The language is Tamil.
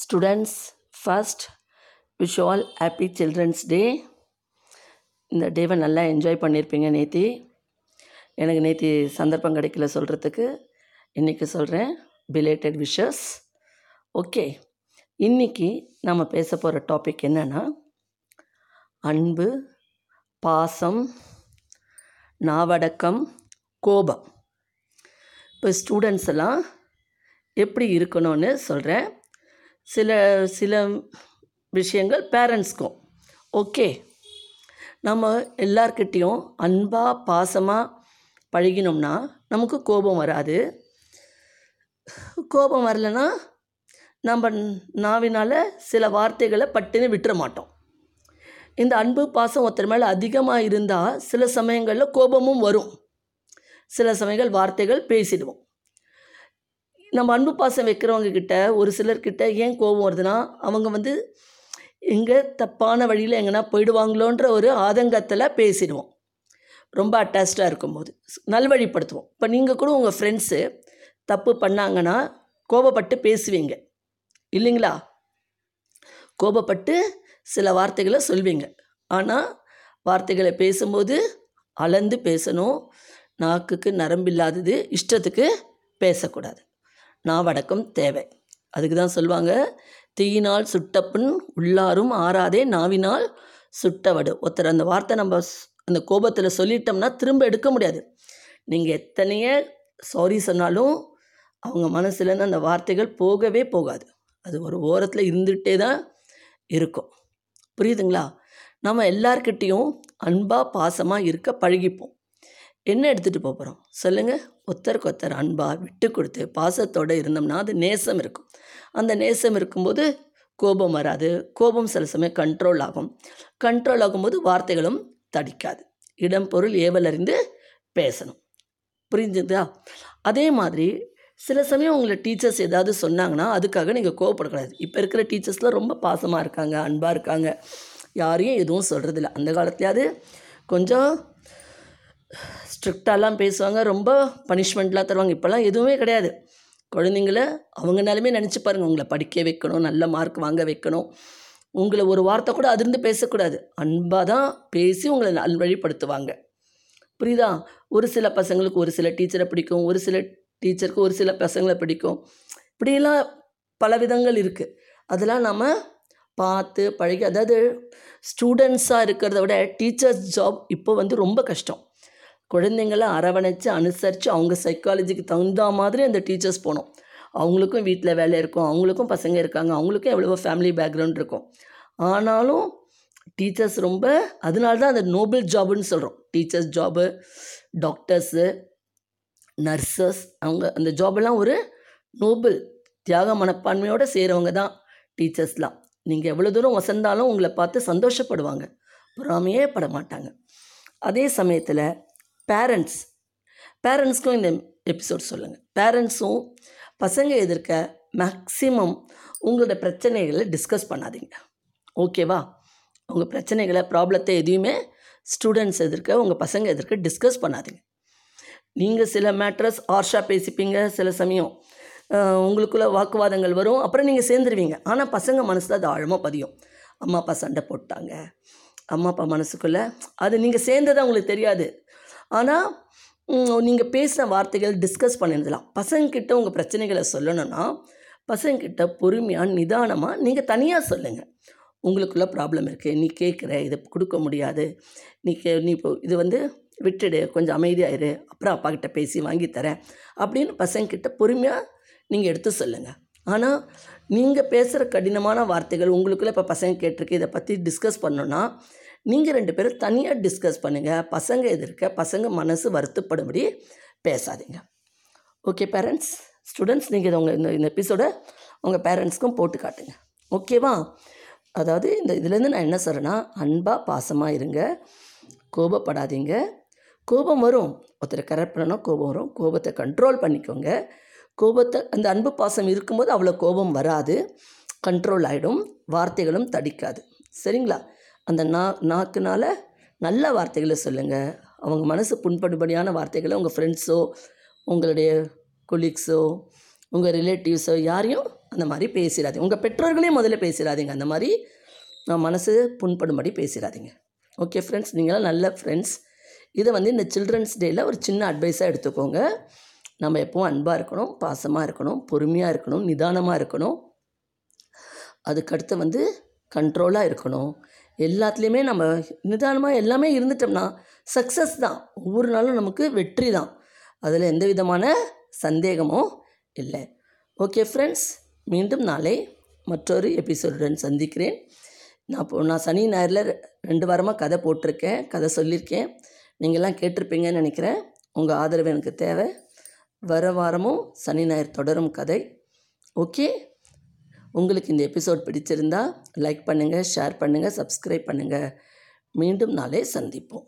Students first wish all happy children's day இந்த டேவை நல்லா என்ஜாய் பண்ணியிருப்பீங்க நேத்தி. எனக்கு நேத்தி சந்தர்ப்பம் கிடைக்கல சொல்கிறதுக்கு இன்றைக்கி சொல்கிறேன் பிலேட்டட் விஷஸ் ஓகே இன்றைக்கி நம்ம பேச போகிற டாபிக் என்னென்னா அன்பு பாசம் நாவடக்கம் கோபம். இப்போ ஸ்டூடெண்ட்ஸ் எல்லாம் எப்படி இருக்கணும்னு சொல்கிறேன் சில சில விஷயங்கள் பேரண்ட்ஸ்க்கும் ஓகே நம்ம எல்லார்கிட்டேயும் அன்பாக பாசமாக பழகினோம்னா நமக்கு கோபம் வராது. கோபம் வரலைன்னா நம்ம நாவினால் சில வார்த்தைகளை பட்டுன்னு விட்டுற மாட்டோம். இந்த அன்பு பாசம் ஒருத்தர் மேலே அதிகமாக இருந்தால் சில சமயங்களில் கோபமும் வரும். சில சமயங்கள் வார்த்தைகள் பேசிடுவோம். நம்ம அன்பு பாசம் வைக்கிறவங்க கிட்ட ஒரு சிலர்கிட்ட ஏன் கோபம் வருதுன்னா அவங்க வந்து எங்கே தப்பான வழியில் எங்கன்னா போயிடுவாங்களோன்ற ஒரு ஆதங்கத்தில் பேசிடுவோம். ரொம்ப அட்டாச்சாக இருக்கும்போது. நல்வழிப்படுத்துவோம். இப்போ நீங்கள் கூட உங்கள் ஃப்ரெண்ட்ஸு தப்பு பண்ணாங்கன்னா கோபப்பட்டு பேசுவீங்க. இல்லைங்களா? கோபப்பட்டு சில வார்த்தைகளை சொல்வீங்க. ஆனால் வார்த்தைகளை பேசும்போது அளந்து பேசணும். நாக்குக்கு நரம்பில்லாதது இஷ்டத்துக்கு பேசக்கூடாது. நாவடக்கம் தேவை. அதுக்கு தான் சொல்லுவாங்க தீயினால் சுட்டப்புண் உள்ளாரும் ஆறாதே நாவினால் சுட்டவடு. ஒருத்தர் அந்த வார்த்தை நம்ம அந்த கோபத்தில் சொல்லிட்டோம்னா திரும்ப எடுக்க முடியாது. நீங்கள் எத்தனைய சாரி சொன்னாலும் அவங்க மனசுலேருந்து அந்த வார்த்தைகள் போகவே போகாது. அது ஒரு ஓரத்தில் இருந்துகிட்டே தான் இருக்கும். புரியுதுங்களா? நம்ம எல்லார்கிட்டேயும் அன்பாக பாசமாக இருக்க பழகிப்போம். என்ன எடுத்துகிட்டு போக போகிறோம் சொல்லுங்கள் ஒருத்தருக்கு ஒருத்தர் அன்பாக விட்டு கொடுத்து பாசத்தோடு இருந்தோம்னா அது நேசம் இருக்கும். அந்த நேசம் இருக்கும்போது கோபம் வராது. கோபம் சில சமயம் கண்ட்ரோல் ஆகும். கண்ட்ரோல் ஆகும்போது வார்த்தைகளும் தடிக்காது. இடம் பொருள் ஏவலறிந்து பேசணும். புரிஞ்சுதா? அதே மாதிரி சில சமயம் உங்களை டீச்சர்ஸ் ஏதாவது சொன்னாங்கன்னா அதுக்காக நீங்கள் கோவப்படக்கூடாது. இப்போ இருக்கிற டீச்சர்ஸ்லாம் ரொம்ப பாசமாக இருக்காங்க அன்பாக இருக்காங்க. யாரையும் எதுவும் சொல்கிறதில்ல அந்த காலத்துலையாவது கொஞ்சம் ஸ்ட்ரிக்டாலாம் பேசுவாங்க ரொம்ப பனிஷ்மெண்ட்லாம் தருவாங்க. இப்போல்லாம் எதுவுமே கிடையாது. குழந்தைங்கள அவங்க நிலமே நினச்சி பாருங்கள் உங்களை படிக்க வைக்கணும் நல்ல மார்க் வாங்க வைக்கணும். உங்களை ஒரு வார்த்தை கூட அதிர்ந்து பேசக்கூடாது. அன்பாக தான் பேசி உங்களை நல்வழிப்படுத்துவாங்க புரியுதா? ஒரு சில பசங்களுக்கு ஒரு சில டீச்சரை பிடிக்கும் ஒரு சில டீச்சருக்கு ஒரு சில பசங்களை பிடிக்கும். இப்படிலாம் பல விதங்கள் இருக்குது அதெல்லாம் நம்ம பார்த்து பழகி அதாவது ஸ்டூடெண்ட்ஸாக இருக்கிறத விட டீச்சர்ஸ் ஜாப் இப்போ வந்து ரொம்ப கஷ்டம். குழந்தைங்களை அரவணைச்சு அனுசரித்து அவங்க சைக்காலஜிக்கு தகுந்த மாதிரி அந்த டீச்சர்ஸ் போனோம். அவங்களுக்கும் வீட்டில் வேலை இருக்கும் அவங்களுக்கும் பசங்க இருக்காங்க அவங்களுக்கும் எவ்வளவோ ஃபேமிலி பேக்ரவுண்ட் இருக்கும். ஆனாலும் டீச்சர்ஸ் ரொம்ப அதனால தான் அந்த நோபல் ஜாபுன்னு சொல்கிறோம் டீச்சர்ஸ் ஜாபு டாக்டர்ஸு நர்சஸ் அவங்க அந்த ஜாபெல்லாம் ஒரு நோபல் தியாக மனப்பான்மையோடு செய்கிறவங்க தான் டீச்சர்ஸ்லாம் நீங்கள் எவ்வளோ தூரம் வசந்தாலும் உங்களை பார்த்து சந்தோஷப்படுவாங்க. பொறாமையே பட மாட்டாங்க. அதே சமயத்தில் பேரண்ட்ஸ் பேரண்ட்ஸ்க்கும் இந்த எபிசோட் சொல்லுங்கள் பேரண்ட்ஸும் பசங்க எதிர்க்க மேக்ஸிமம் உங்களோட பிரச்சனைகளை டிஸ்கஸ் பண்ணாதீங்க. ஓகேவா உங்கள் பிரச்சனைகளை ப்ராப்ளத்தை எதையுமே ஸ்டூடெண்ட்ஸ் எதிர்க்க உங்கள் பசங்க எதிர்க்க டிஸ்கஸ் பண்ணாதீங்க. நீங்கள் சில மேட்ரஸ் ஆர்ஷாக பேசிப்பீங்க சில சமயம் உங்களுக்குள்ள வாக்குவாதங்கள் வரும் அப்புறம் நீங்கள் சேர்ந்துருவீங்க. ஆனால் பசங்க மனசில் அது ஆழமாக பதியும். அம்மா அப்பா சண்டை போட்டாங்க. அம்மா அப்பா மனசுக்குள்ளே அது நீங்கள் சேர்ந்ததாக உங்களுக்கு தெரியாது. ஆனால் நீங்கள் பேசின வார்த்தைகள் டிஸ்கஸ் பண்ணிருந்தலாம். பசங்கக்கிட்ட உங்கள் பிரச்சனைகளை சொல்லணும்னா பசங்கக்கிட்ட பொறுமையாக நிதானமாக நீங்கள் தனியாக சொல்லுங்கள் உங்களுக்குள்ள ப்ராப்ளம் இருக்குது நீ கேட்குற இதை கொடுக்க முடியாது. நீ கே நீ இப்போ இது வந்து விட்டுடு கொஞ்சம் அமைதியாயிரு. அப்புறம் அப்பா கிட்ட பேசி வாங்கி தரேன். அப்படின்னு பசங்கக்கிட்ட பொறுமையாக நீங்கள் எடுத்து சொல்லுங்கள் ஆனால் நீங்கள் பேசுகிற கடினமான வார்த்தைகள் உங்களுக்குள்ளே இப்போ பசங்க கேட்டிருக்கு இதை பற்றி டிஸ்கஸ் பண்ணோன்னா நீங்கள் ரெண்டு பேரும் தனியாக டிஸ்கஸ் பண்ணுங்கள் பசங்க எதிர்க்க பசங்க மனசு வருத்தப்படும்படி பேசாதீங்க. ஓகே பேரண்ட்ஸ் ஸ்டூடெண்ட்ஸ் நீங்கள் இதை உங்கள் இந்த இந்த எபிசோடை உங்கள் பேரண்ட்ஸ்க்கும் போட்டு காட்டுங்க. ஓகேவா அதாவது இந்த இதுலேருந்து நான் என்ன சொல்கிறேன்னா அன்பாக பாசமாக இருங்க. கோபப்படாதீங்க. கோபம் வரும். ஒருத்தர் கரெக்ட் பண்ணணும் கோபம் வரும். கோபத்தை கண்ட்ரோல் பண்ணிக்கோங்க. கோபத்தை அந்த அன்பு பாசம் இருக்கும்போது அவ்வளோ கோபம் வராது. கண்ட்ரோல் ஆகிடும் வார்த்தைகளும் தடிக்காது. சரிங்களா? அந்த நா நாக்குனால் நல்ல வார்த்தைகளை சொல்லுங்கள் அவங்க மனசு புண்படுபடியான வார்த்தைகளை உங்கள் ஃப்ரெண்ட்ஸோ உங்களுடைய கொலீக்ஸோ உங்கள் ரிலேட்டிவ்ஸோ யாரையும் அந்த மாதிரி பேசிடாதீங்க உங்கள் பெற்றோர்களையும் முதல்ல பேசிடாதீங்க அந்த மாதிரி நான் மனசு புண்படும்படி பேசிடாதீங்க ஓகே ஃப்ரெண்ட்ஸ் நீங்களாம் நல்ல ஃப்ரெண்ட்ஸ் இதை வந்து இந்த சில்ட்ரன்ஸ் டேயில் ஒரு சின்ன அட்வைஸாக எடுத்துக்கோங்க. நம்ம எப்பவும் அன்பாக இருக்கணும் பாசமாக இருக்கணும் பொறுமையாக இருக்கணும் நிதானமாக இருக்கணும். அதுக்கடுத்து வந்து கண்ட்ரோலாக இருக்கணும். எல்லாத்துலேயுமே நம்ம நிதானமாக எல்லாமே இருந்துட்டோம்னா சக்ஸஸ் தான். ஒவ்வொரு நாளும் நமக்கு வெற்றி தான். அதில் எந்த விதமான சந்தேகமும் இல்லை. ஓகே ஃப்ரெண்ட்ஸ் மீண்டும் நாளை மற்றொரு எபிசோடுடன் சந்திக்கிறேன். நான் இப்போ நான் சனி ஞாயிறில் ரெண்டு வாரமாக கதை போட்டிருக்கேன். கதை சொல்லியிருக்கேன். நீங்கள்லாம் கேட்டிருப்பீங்கன்னு நினைக்கிறேன். உங்கள் ஆதரவு எனக்கு தேவை. வர வாரமும் சனி ஞாயிறு தொடரும் கதை. ஓகே உங்களுக்கு இந்த எபிசோட் பிடிச்சிருந்தா லைக் பண்ணுங்கள் ஷேர் பண்ணுங்கள் சப்ஸ்கிரைப் பண்ணுங்கள் மீண்டும் நாளை சந்திப்போம்.